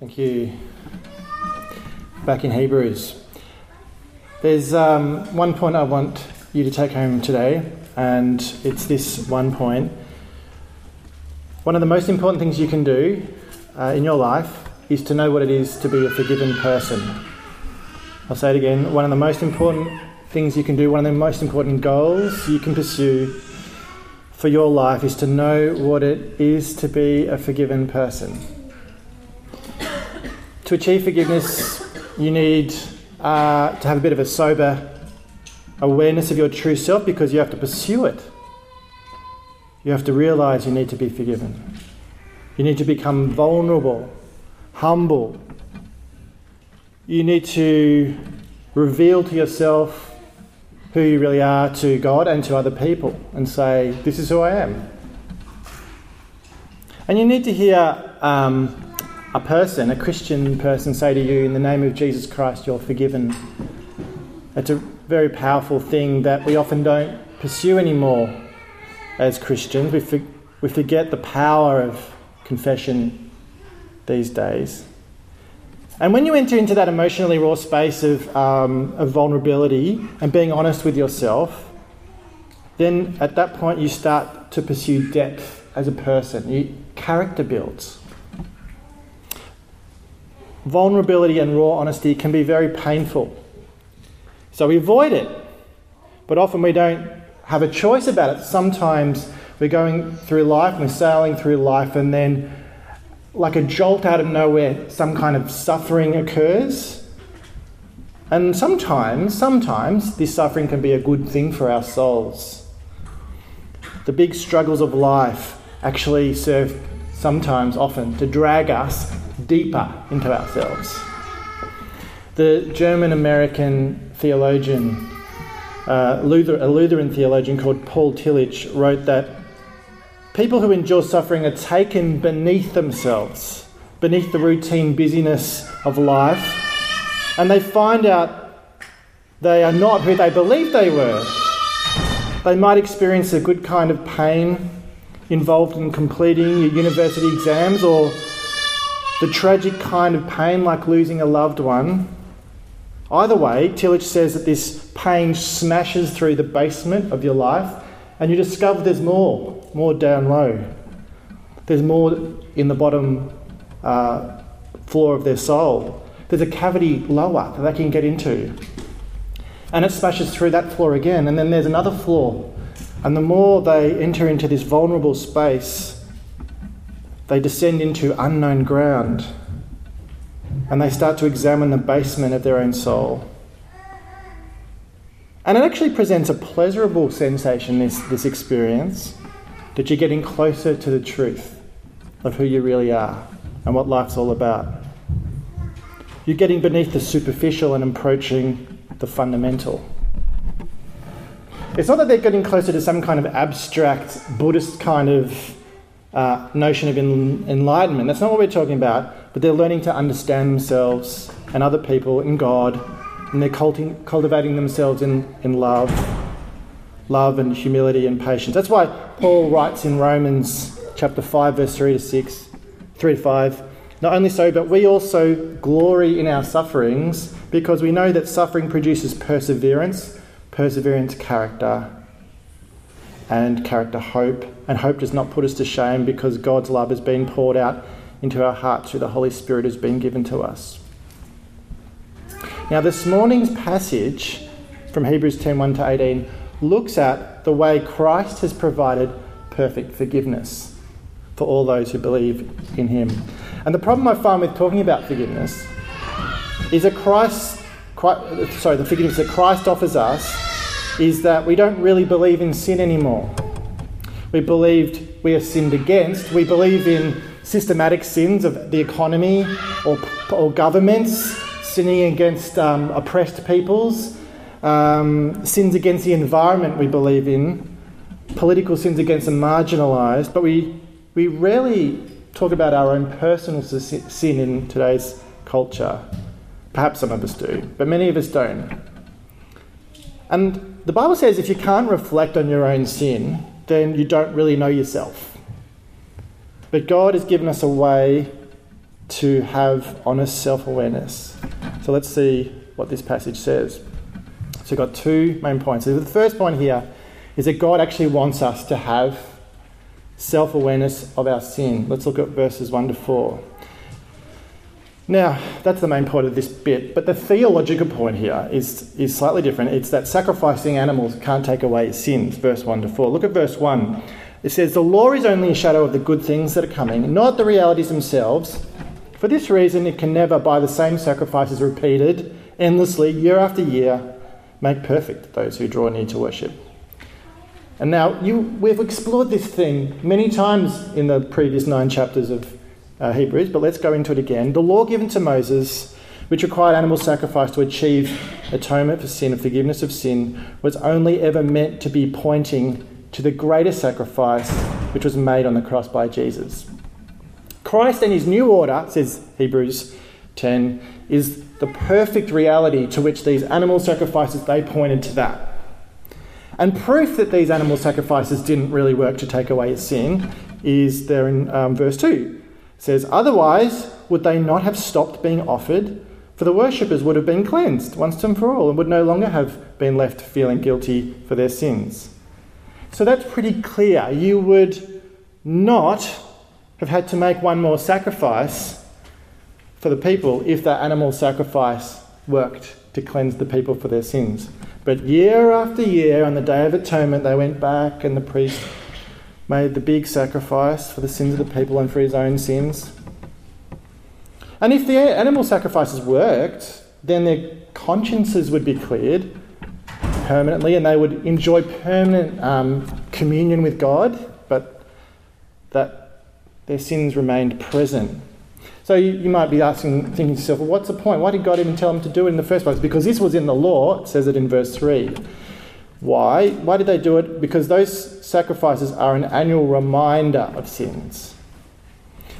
Thank you. Back in Hebrews. There's um, one point I want you to take home today, and it's this one point. One of the most important things you can do uh, in your life is to know what it is to be a forgiven person. I'll say it again. One of the most important things you can do, one of the most important goals you can pursue for your life is to know what it is to be a forgiven person. To achieve forgiveness, you need uh, to have a bit of a sober awareness of your true self because you have to pursue it. You have to realize you need to be forgiven. You need to become vulnerable, humble. You need to reveal to yourself who you really are to God and to other people and say, This is who I am. And you need to hear um, a person, a Christian person, say to you, In the name of Jesus Christ, you're forgiven. It's a very powerful thing that we often don't pursue anymore as Christians. We, for, we forget the power of confession these days. And when you enter into that emotionally raw space of, um, of vulnerability and being honest with yourself, then at that point you start to pursue depth as a person. You, character builds vulnerability and raw honesty can be very painful. So we avoid it, but often we don't have a choice about it. Sometimes we're going through life, we're sailing through life, and then, like a jolt out of nowhere, some kind of suffering occurs. And sometimes, sometimes, this suffering can be a good thing for our souls. The big struggles of life actually serve sometimes, often, to drag us deeper into ourselves. The German American theologian, uh, Luther, a Lutheran theologian called Paul Tillich, wrote that people who endure suffering are taken beneath themselves, beneath the routine busyness of life, and they find out they are not who they believed they were. They might experience a good kind of pain involved in completing your university exams or the tragic kind of pain like losing a loved one. Either way, Tillich says that this pain smashes through the basement of your life and you discover there's more, more down low. There's more in the bottom uh, floor of their soul. There's a cavity lower that they can get into. And it smashes through that floor again, and then there's another floor. And the more they enter into this vulnerable space, they descend into unknown ground and they start to examine the basement of their own soul. And it actually presents a pleasurable sensation, this, this experience, that you're getting closer to the truth of who you really are and what life's all about. You're getting beneath the superficial and approaching the fundamental. It's not that they're getting closer to some kind of abstract Buddhist kind of uh, notion of en- enlightenment. That's not what we're talking about, but they're learning to understand themselves and other people in God, and they're culti- cultivating themselves in, in love, love and humility and patience. That's why Paul writes in Romans chapter 5, verse 3 to 6, 3 to 5. Not only so, but we also glory in our sufferings because we know that suffering produces perseverance, perseverance, character, and character hope. And hope does not put us to shame because God's love has been poured out into our hearts through the Holy Spirit has been given to us. Now, this morning's passage from Hebrews 10 1 to 18 looks at the way Christ has provided perfect forgiveness for all those who believe in Him. And the problem I find with talking about forgiveness is that Christ, sorry, the forgiveness that Christ offers us is that we don't really believe in sin anymore. We believed we are sinned against. We believe in systematic sins of the economy or, or governments, sinning against um, oppressed peoples, um, sins against the environment we believe in, political sins against the marginalised, but we, we rarely talk about our own personal sin in today's culture. Perhaps some of us do, but many of us don't. And the Bible says if you can't reflect on your own sin, then you don't really know yourself. But God has given us a way to have honest self awareness. So let's see what this passage says. So we've got two main points. So the first point here is that God actually wants us to have self awareness of our sin. Let's look at verses 1 to 4. Now, that's the main point of this bit, but the theological point here is, is slightly different. It's that sacrificing animals can't take away sins, verse 1 to 4. Look at verse 1. It says, The law is only a shadow of the good things that are coming, not the realities themselves. For this reason, it can never, by the same sacrifices repeated endlessly, year after year, make perfect those who draw near to worship. And now, you, we've explored this thing many times in the previous nine chapters of uh, Hebrews, but let's go into it again. The law given to Moses, which required animal sacrifice to achieve atonement for sin and forgiveness of sin, was only ever meant to be pointing to the greater sacrifice which was made on the cross by Jesus. Christ and his new order, says Hebrews 10, is the perfect reality to which these animal sacrifices they pointed to that. And proof that these animal sacrifices didn't really work to take away sin is there in um, verse 2 says, Otherwise, would they not have stopped being offered? For the worshippers would have been cleansed once and for all and would no longer have been left feeling guilty for their sins. So that's pretty clear. You would not have had to make one more sacrifice for the people if that animal sacrifice worked to cleanse the people for their sins. But year after year, on the Day of Atonement, they went back and the priest made the big sacrifice for the sins of the people and for his own sins. And if the animal sacrifices worked, then their consciences would be cleared permanently and they would enjoy permanent um, communion with God, but that their sins remained present. So you, you, might be asking, thinking to yourself, well, what's the point? Why did God even tell them to do it in the first place? Because this was in the law, it says it in verse 3. Why? Why did they do it? Because those sacrifices are an annual reminder of sins.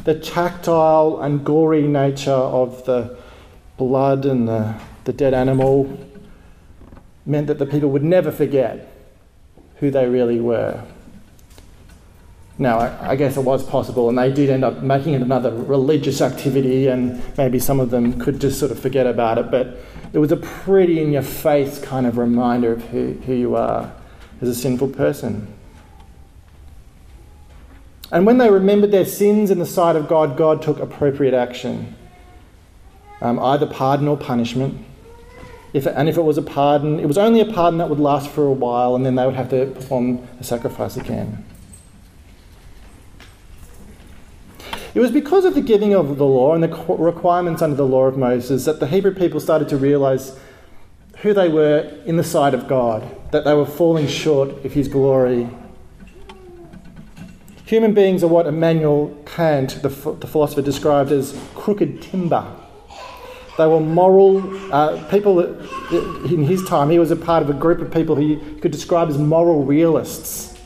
The tactile and gory nature of the blood and the, the dead animal meant that the people would never forget who they really were. Now, I, I, guess it was possible, and they did end up making it another religious activity, and maybe some of them could just sort of forget about it. But it was a pretty in your face kind of reminder of who, who you are as a sinful person. And when they remembered their sins in the sight of God, God took appropriate action, um, either pardon or punishment. If and if it was a pardon, it was only a pardon that would last for a while, and then they would have to perform a sacrifice again. It was because of the giving of the law and the requirements under the law of Moses that the Hebrew people started to realize who they were in the sight of God, that they were falling short of His glory. Human beings are what Immanuel Kant, the, the philosopher, described as crooked timber. They were moral uh, people in his time. He was a part of a group of people you could describe as moral realists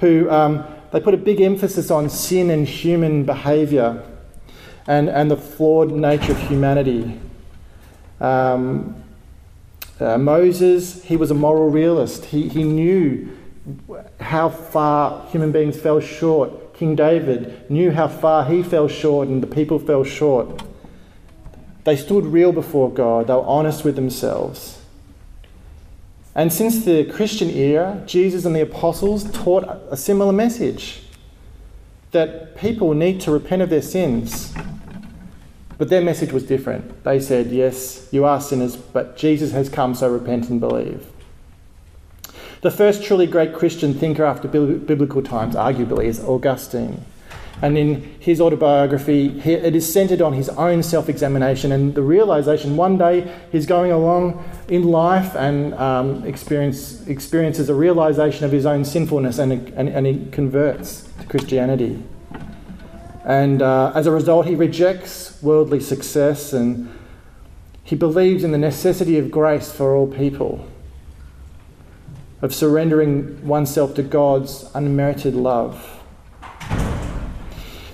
who um, they put a big emphasis on sin and human behaviour and, and the flawed nature of humanity. Um, uh, Moses, he was a moral realist. He, he knew how far human beings fell short. King David knew how far he fell short and the people fell short. They stood real before God, they were honest with themselves. And since the Christian era, Jesus and the apostles taught a similar message that people need to repent of their sins. But their message was different. They said, Yes, you are sinners, but Jesus has come, so repent and believe. The first truly great Christian thinker after biblical times, arguably, is Augustine. And in his autobiography, it is centered on his own self examination and the realization one day he's going along in life and um, experience, experiences a realization of his own sinfulness and, and, and he converts to Christianity. And uh, as a result, he rejects worldly success and he believes in the necessity of grace for all people, of surrendering oneself to God's unmerited love.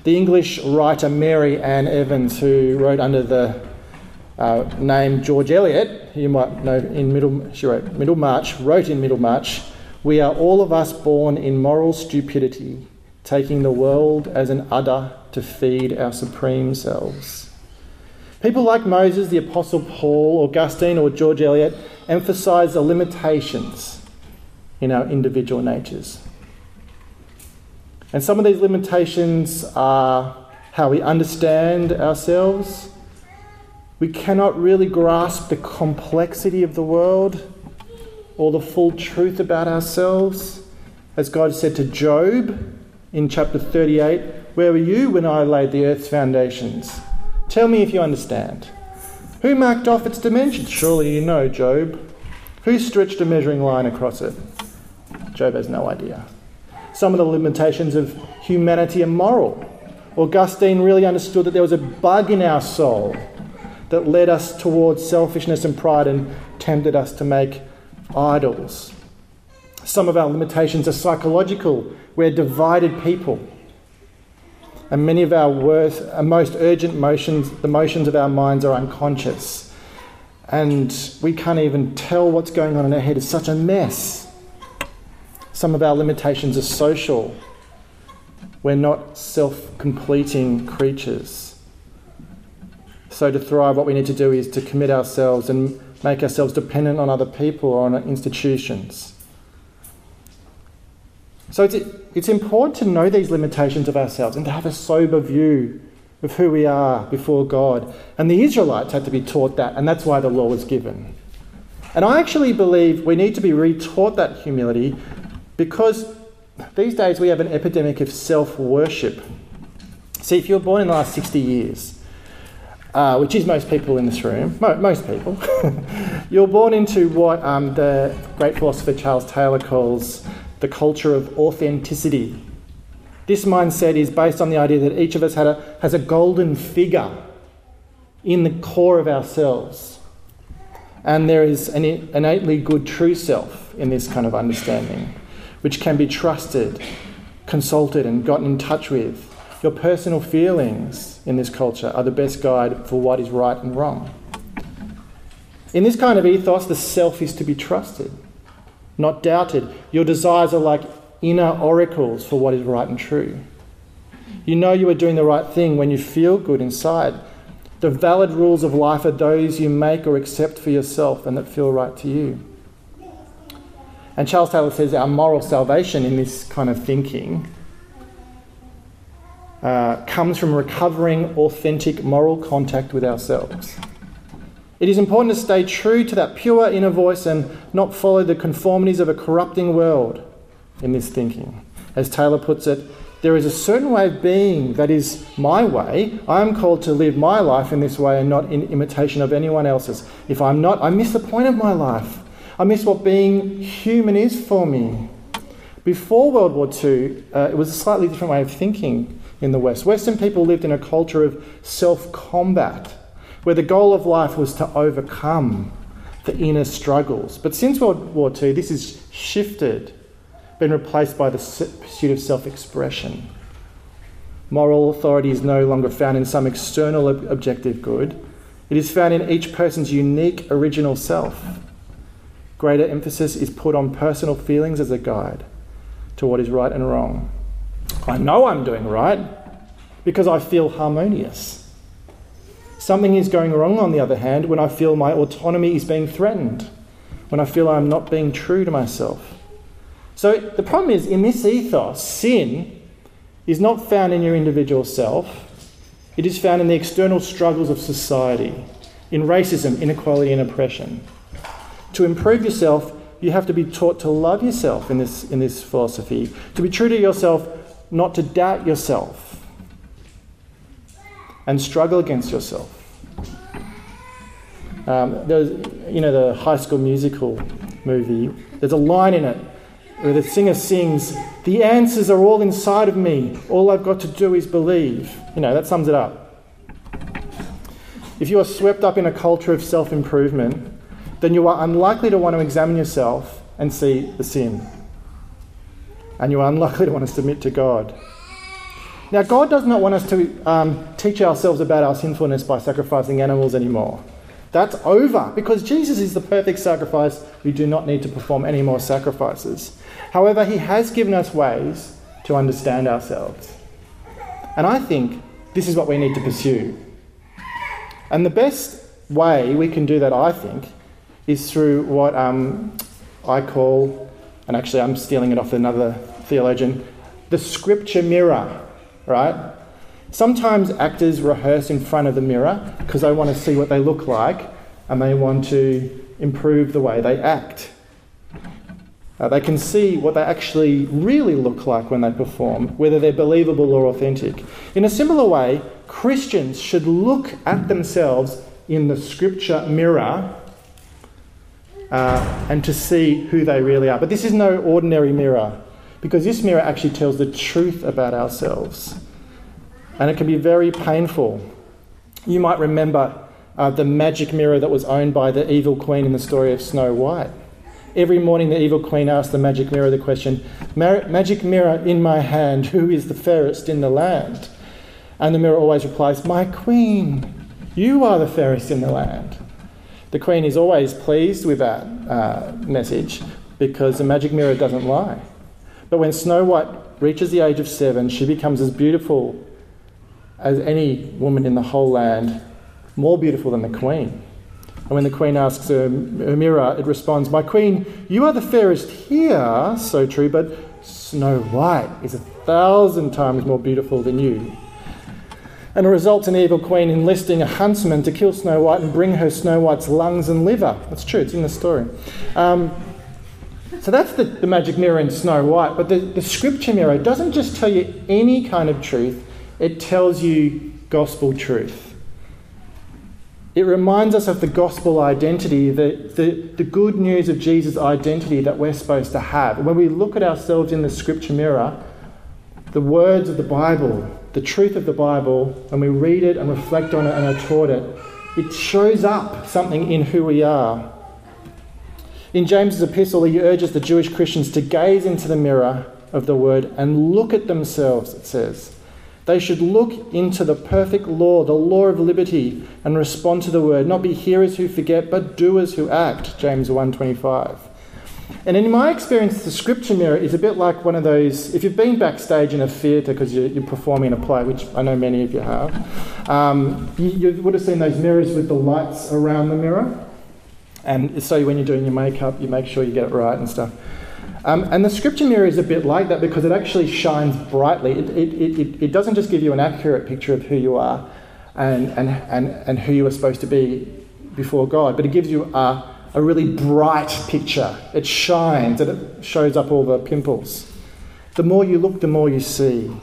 The English writer Mary Ann Evans, who wrote under the uh, name George Eliot, you might know in Middle, she wrote Middlemarch, wrote in Middlemarch, we are all of us born in moral stupidity, taking the world as an udder to feed our supreme selves. People like Moses, the Apostle Paul, Augustine, or George Eliot emphasize the limitations in our individual natures. And some of these limitations are how we understand ourselves. We cannot really grasp the complexity of the world or the full truth about ourselves. As God said to Job in chapter 38, Where were you when I laid the earth's foundations? Tell me if you understand. Who marked off its dimensions? Surely you know, Job. Who stretched a measuring line across it? Job has no idea. Some of the limitations of humanity are moral. Augustine really understood that there was a bug in our soul that led us towards selfishness and pride and tempted us to make idols. Some of our limitations are psychological. We're divided people. And many of our worst, most urgent motions, the motions of our minds, are unconscious. And we can't even tell what's going on in our head. It's such a mess. Some of our limitations are social. We're not self completing creatures. So, to thrive, what we need to do is to commit ourselves and make ourselves dependent on other people or on institutions. So it's, it's important to know these limitations of ourselves and to have a sober view of who we are before God. And the Israelites had to be taught that, and that's why the law was given. And I actually believe we need to be retaught that humility because these days we have an epidemic of self worship. See, if you're born in the last 60 years, uh, which is most people in this room, mo- most people, you're born into what um, the great philosopher Charles Taylor calls the culture of authenticity. This mindset is based on the idea that each of us a, has a golden figure in the core of ourselves. And there is an innately good true self in this kind of understanding, which can be trusted, consulted, and gotten in touch with. Your personal feelings in this culture are the best guide for what is right and wrong. In this kind of ethos, the self is to be trusted not doubted. Your desires are like inner oracles for what is right and true. You know you are doing the right thing when you feel good inside. The valid rules of life are those you make or accept for yourself and that feel right to you. And Charles Taylor says our moral salvation in this kind of thinking uh, comes from recovering authentic moral contact with ourselves. It is important to stay true to that pure inner voice and not follow the conformities of a corrupting world in this thinking. As Taylor puts it, there is a certain way of being that is my way. I am called to live my life in this way and not in imitation of anyone else's. If I'm not, I miss the point of my life. I miss what being human is for me. Before World War II, uh, it was a slightly different way of thinking in the West. Western people lived in a culture of self combat where the goal of life was to overcome the inner struggles. But since World War II, this has shifted, been replaced by the pursuit of self expression. Moral authority is no longer found in some external ob- objective good, it is found in each person's unique original self. Greater emphasis is put on personal feelings as a guide to what is right and wrong. I know I'm doing right because I feel harmonious. Something is going wrong, on the other hand, when I feel my autonomy is being threatened, when I feel I'm not being true to myself. So the problem is, in this ethos, sin is not found in your individual self, it is found in the external struggles of society, in racism, inequality, and oppression. To improve yourself, you have to be taught to love yourself in this, in this philosophy, to be true to yourself, not to doubt yourself and struggle against yourself. Um, there's, you know, the High School Musical movie. There's a line in it where the singer sings, "The answers are all inside of me. All I've got to do is believe." You know, that sums it up. If you are swept up in a culture of self-improvement, then you are unlikely to want to examine yourself and see the sin, and you are unlikely to want to submit to God. Now, God does not want us to um, teach ourselves about our sinfulness by sacrificing animals anymore. That's over because Jesus is the perfect sacrifice. We do not need to perform any more sacrifices. However, He has given us ways to understand ourselves. And I think this is what we need to pursue. And the best way we can do that, I think, is through what um, I call, and actually I'm stealing it off another theologian, the scripture mirror, right? Sometimes actors rehearse in front of the mirror because they want to see what they look like and they want to improve the way they act. Uh, they can see what they actually really look like when they perform, whether they're believable or authentic. In a similar way, Christians should look at themselves in the scripture mirror uh, and to see who they really are. But this is no ordinary mirror because this mirror actually tells the truth about ourselves. And it can be very painful. You might remember uh, the magic mirror that was owned by the evil queen in the story of Snow White. Every morning, the evil queen asked the magic mirror the question Magic mirror in my hand, who is the fairest in the land? And the mirror always replies, My queen, you are the fairest in the land. The queen is always pleased with that uh, message because the magic mirror doesn't lie. But when Snow White reaches the age of seven, she becomes as beautiful as any woman in the whole land, more beautiful than the queen. And when the queen asks her, her mirror, it responds, My queen, you are the fairest here, so true, but Snow White is a thousand times more beautiful than you. And it results in evil queen enlisting a huntsman to kill Snow White and bring her Snow White's lungs and liver. That's true, it's in the story. Um, so that's the, the magic mirror in Snow White. But the, the scripture mirror doesn't just tell you any kind of truth, it tells you gospel truth. It reminds us of the gospel identity, the, the, the good news of Jesus' identity that we're supposed to have. When we look at ourselves in the scripture mirror, the words of the Bible, the truth of the Bible, when we read it and reflect on it and are taught it, it shows up something in who we are. In James's epistle, he urges the Jewish Christians to gaze into the mirror of the word and look at themselves, it says. They should look into the perfect law, the law of liberty, and respond to the word, not be hearers who forget, but doers who act. James 1:25. And in my experience, the scripture mirror is a bit like one of those. If you've been backstage in a theatre because you're, you're, performing a play, which I know many of you have, um, you, you would have seen those mirrors with the lights around the mirror. And so when you're doing your makeup, you make sure you get it right and stuff. Um, and the scripture mirror is a bit like that because it actually shines brightly. It, it, it, it doesn't just give you an accurate picture of who you are and, and, and, and who you are supposed to be before God, but it gives you a, a really bright picture. It shines and it shows up all the pimples. The more you look, the more you see.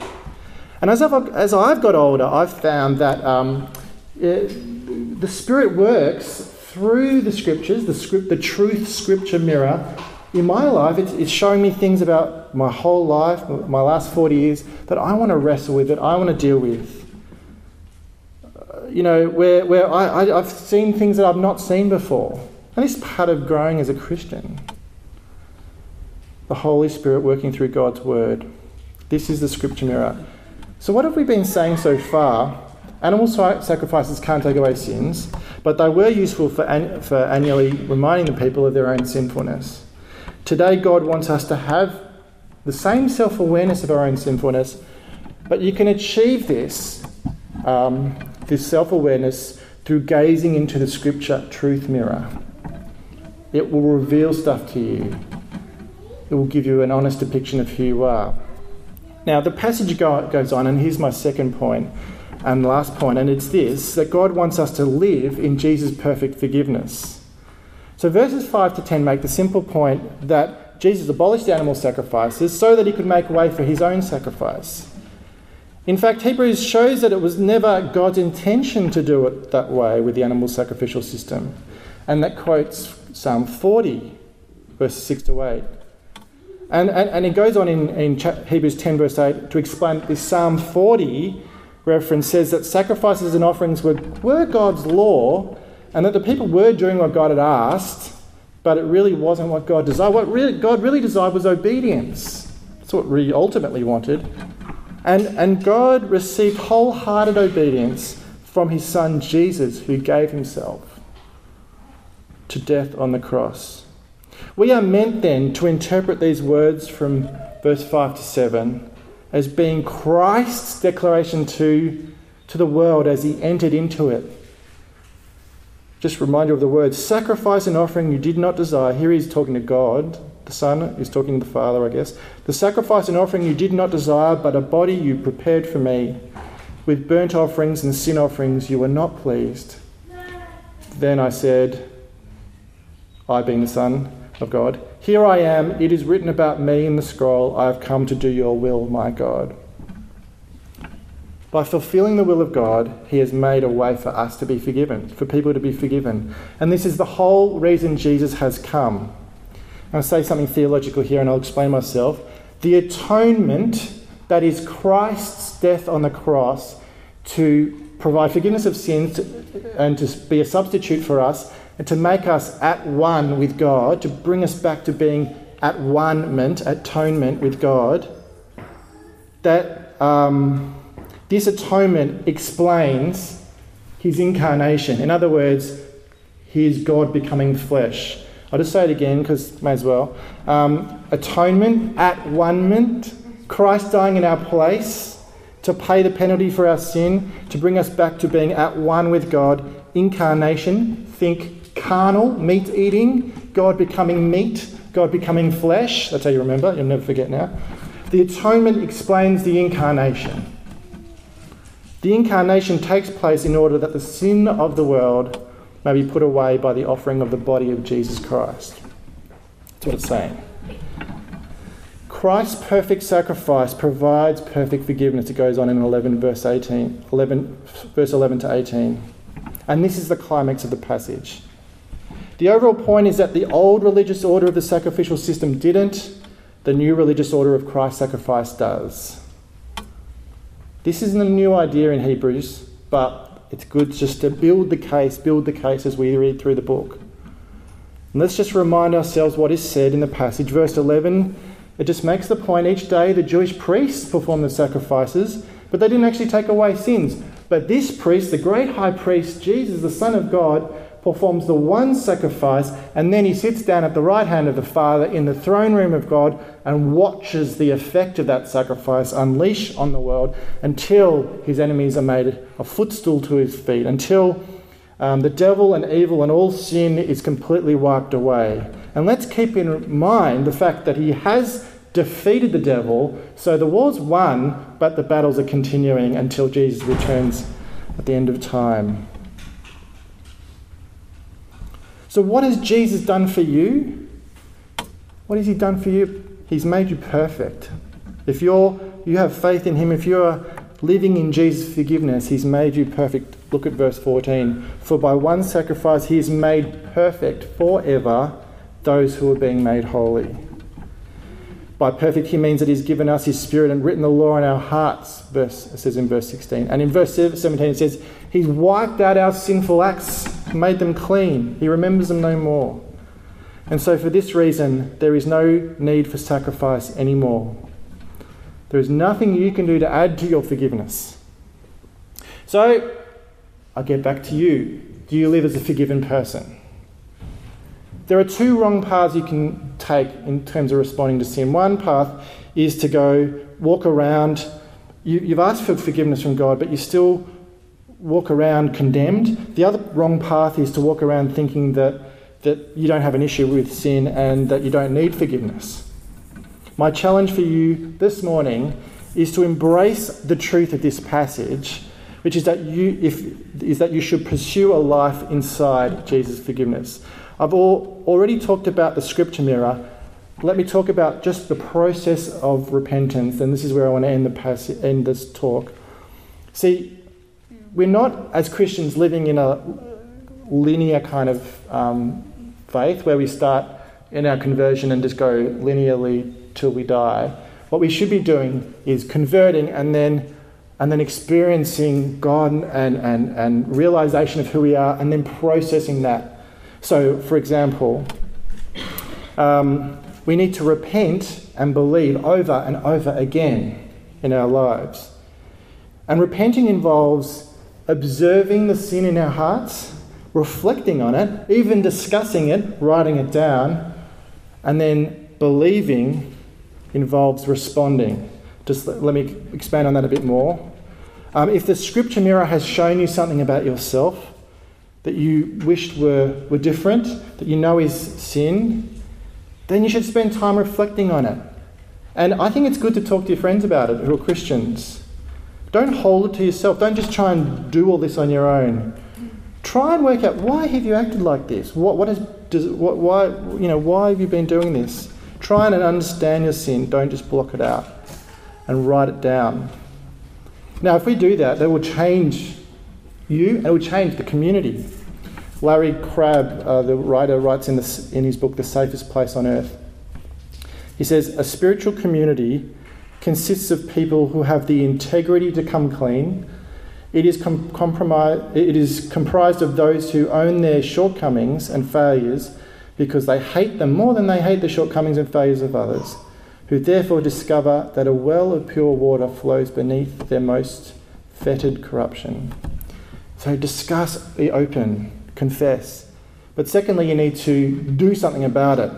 And as I've, as I've got older, I've found that um, it, the Spirit works through the scriptures, the, script, the truth scripture mirror, in my life, it's, it's showing me things about my whole life, my last 40 years, that I want to wrestle with, that I want to deal with. You know, where, where I, I, I've seen things that I've not seen before. And this part of growing as a Christian. The Holy Spirit working through God's Word. This is the scripture mirror. So, what have we been saying so far? Animal sacrifices can't take away sins, but they were useful for, an, for annually reminding the people of their own sinfulness. Today, God wants us to have the same self awareness of our own sinfulness, but you can achieve this, um, this self awareness, through gazing into the scripture truth mirror. It will reveal stuff to you, it will give you an honest depiction of who you are. Now, the passage goes on, and here's my second point and last point, and it's this that God wants us to live in Jesus' perfect forgiveness. So verses 5 to 10 make the simple point that Jesus abolished animal sacrifices so that he could make way for his own sacrifice. In fact, Hebrews shows that it was never God's intention to do it that way with the animal sacrificial system. And that quotes Psalm 40, verses 6 to 8. And, and, and it goes on in, in Hebrews 10, verse 8, to explain that this Psalm 40 reference says that sacrifices and offerings were, were God's law, and that the people were doing what God had asked, but it really wasn't what God desired. What really, God really desired was obedience. That's what we ultimately wanted. And, and God received wholehearted obedience from his son Jesus, who gave himself to death on the cross. We are meant then to interpret these words from verse 5 to 7 as being Christ's declaration to, to the world as he entered into it just remind you of the words sacrifice and offering you did not desire. Here he's talking to God. The Son is talking to the Father, I guess. The sacrifice and offering you did not desire, but a body you prepared for me. With burnt offerings and sin offerings you were not pleased. Then I said, I being the Son of God, Here I am, it is written about me in the scroll, I have come to do your will, my God. By fulfilling the will of God, He has made a way for us to be forgiven, for people to be forgiven. And this is the whole reason Jesus has come. I'll say something theological here and I'll explain myself. The atonement that is Christ's death on the cross to provide forgiveness of sins and to be a substitute for us and to make us at one with God, to bring us back to being at one atonement with God, that um, this atonement explains his incarnation. In other words, his God becoming flesh. I'll just say it again because may as well. Um, atonement, at one Christ dying in our place to pay the penalty for our sin, to bring us back to being at one with God. Incarnation, think carnal, meat eating, God becoming meat, God becoming flesh. That's how you remember, you'll never forget now. The atonement explains the incarnation. The incarnation takes place in order that the sin of the world may be put away by the offering of the body of Jesus Christ. That's what it's saying. Christ's perfect sacrifice provides perfect forgiveness. It goes on in 11 verse 18, 11, verse 11 to 18. And this is the climax of the passage. The overall point is that the old religious order of the sacrificial system didn't, the new religious order of Christ's sacrifice does. This isn't a new idea in Hebrews, but it's good just to build the case, build the case as we read through the book. And let's just remind ourselves what is said in the passage. Verse 11, it just makes the point each day the Jewish priests perform the sacrifices, but they didn't actually take away sins. But this priest, the great high priest, Jesus, the Son of God, performs the one sacrifice, and then he sits down at the right hand of the Father in the throne room of God and watches the effect of that sacrifice unleash on the world until his enemies are made a footstool to his feet, until um, the devil and evil and all sin is completely wiped away. And let's keep in mind the fact that he has defeated the devil, so the war's won, but the battles are continuing until Jesus returns at the end of time. So, what has Jesus done for you? What has He done for you? He's made you perfect. If you're, you have faith in Him, if you're living in Jesus' forgiveness, He's made you perfect. Look at verse 14. For by one sacrifice He has made perfect forever those who are being made holy. By perfect, he means that he's given us his spirit and written the law in our hearts, verse, it says in verse 16. And in verse 17, it says, He's wiped out our sinful acts made them clean. He remembers them no more. And so, for this reason, there is no need for sacrifice anymore. There is nothing you can do to add to your forgiveness. So, I get back to you. Do you live as a forgiven person? There are two wrong paths you can take in terms of responding to sin. One path is to go walk around. You, have asked for forgiveness from God, but you still walk around condemned. The other wrong path is to walk around thinking that, that you don't have an issue with sin and that you don't need forgiveness. My challenge for you this morning is to embrace the truth of this passage, which is that you, if, is that you should pursue a life inside Jesus' forgiveness. I've all, already talked about the scripture mirror. Let me talk about just the process of repentance, and this is where I want to end, the end this talk. See, we're not, as Christians, living in a linear kind of um, faith where we start in our conversion and just go linearly till we die. What we should be doing is converting and then and then experiencing God and, and, and realization of who we are and then processing that. So, for example, um, we need to repent and believe over and over again in our lives. And repenting involves observing the sin in our hearts, reflecting on it, even discussing it, writing it down, and then believing involves responding. Just let me expand on that a bit more. Um, if the scripture mirror has shown you something about yourself, that you wished were, were different, that you know is sin, then you should spend time reflecting on it. And I think it's good to talk to your friends about it who are Christians. Don't hold it to yourself. Don't just try and do all this on your own. Try and work out why have you acted like this? What, what is, does, what, why, you know, why have you been doing this? Try and understand your sin. Don't just block it out and write it down. Now, if we do that, that will change you and it will change the community. Larry Crabb, uh, the writer, writes in, in his book, The Safest Place on Earth. He says, A spiritual community consists of people who have the integrity to come clean. It is, com- it is comprised of those who own their shortcomings and failures because they hate them more than they hate the shortcomings and failures of others, who therefore discover that a well of pure water flows beneath their most fettered corruption. So discuss, be open, confess. But secondly, you need to do something about it.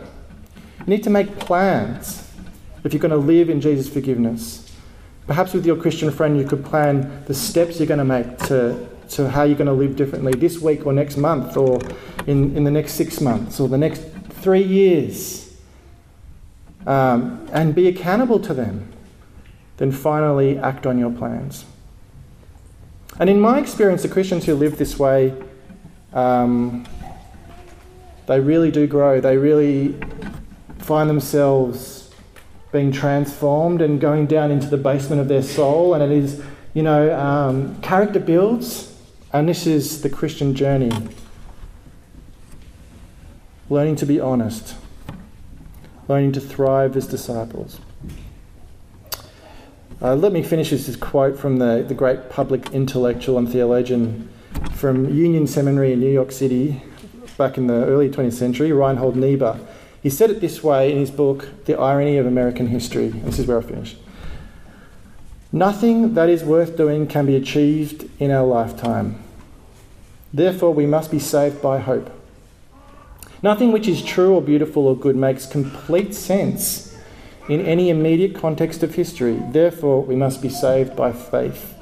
You need to make plans if you're going to live in Jesus' forgiveness. Perhaps with your Christian friend, you could plan the steps you're going to make to, to how you're going to live differently this week or next month or in, in the next six months or the next three years. Um, and be accountable to them. Then finally, act on your plans. And in my experience, the Christians who live this way um, they really do grow. They really find themselves being transformed and going down into the basement of their soul. And it is, you know, um, character builds, and this is the Christian journey. Learning to be honest, learning to thrive as disciples. Uh, let me finish with this quote from the, the great public intellectual and theologian from Union Seminary in New York City back in the early 20th century, Reinhold Niebuhr. He said it this way in his book, The Irony of American History. This is where I finish. Nothing that is worth doing can be achieved in our lifetime. Therefore, we must be saved by hope. Nothing which is true or beautiful or good makes complete sense in any immediate context of history. Therefore, we must be saved by faith.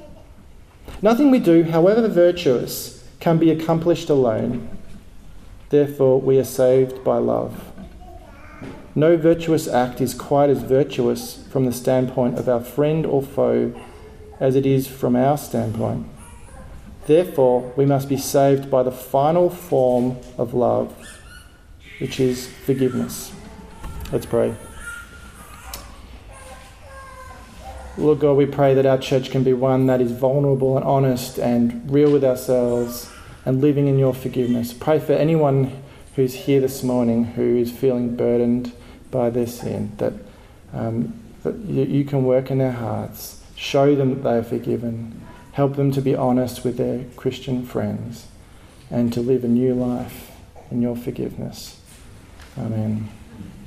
Nothing we do, however virtuous, can be accomplished alone. Therefore, we are saved by love. No virtuous act is quite as virtuous from the standpoint of our friend or foe as it is from our standpoint. Therefore, we must be saved by the final form of love, which is forgiveness. Let's pray. Lord God, we pray that our church can be one that is vulnerable and honest and real with ourselves and living in your forgiveness. Pray for anyone who's here this morning who is feeling burdened by their sin, that, um, that you, you can work in their hearts, show them that they are forgiven, help them to be honest with their Christian friends, and to live a new life in your forgiveness. Amen.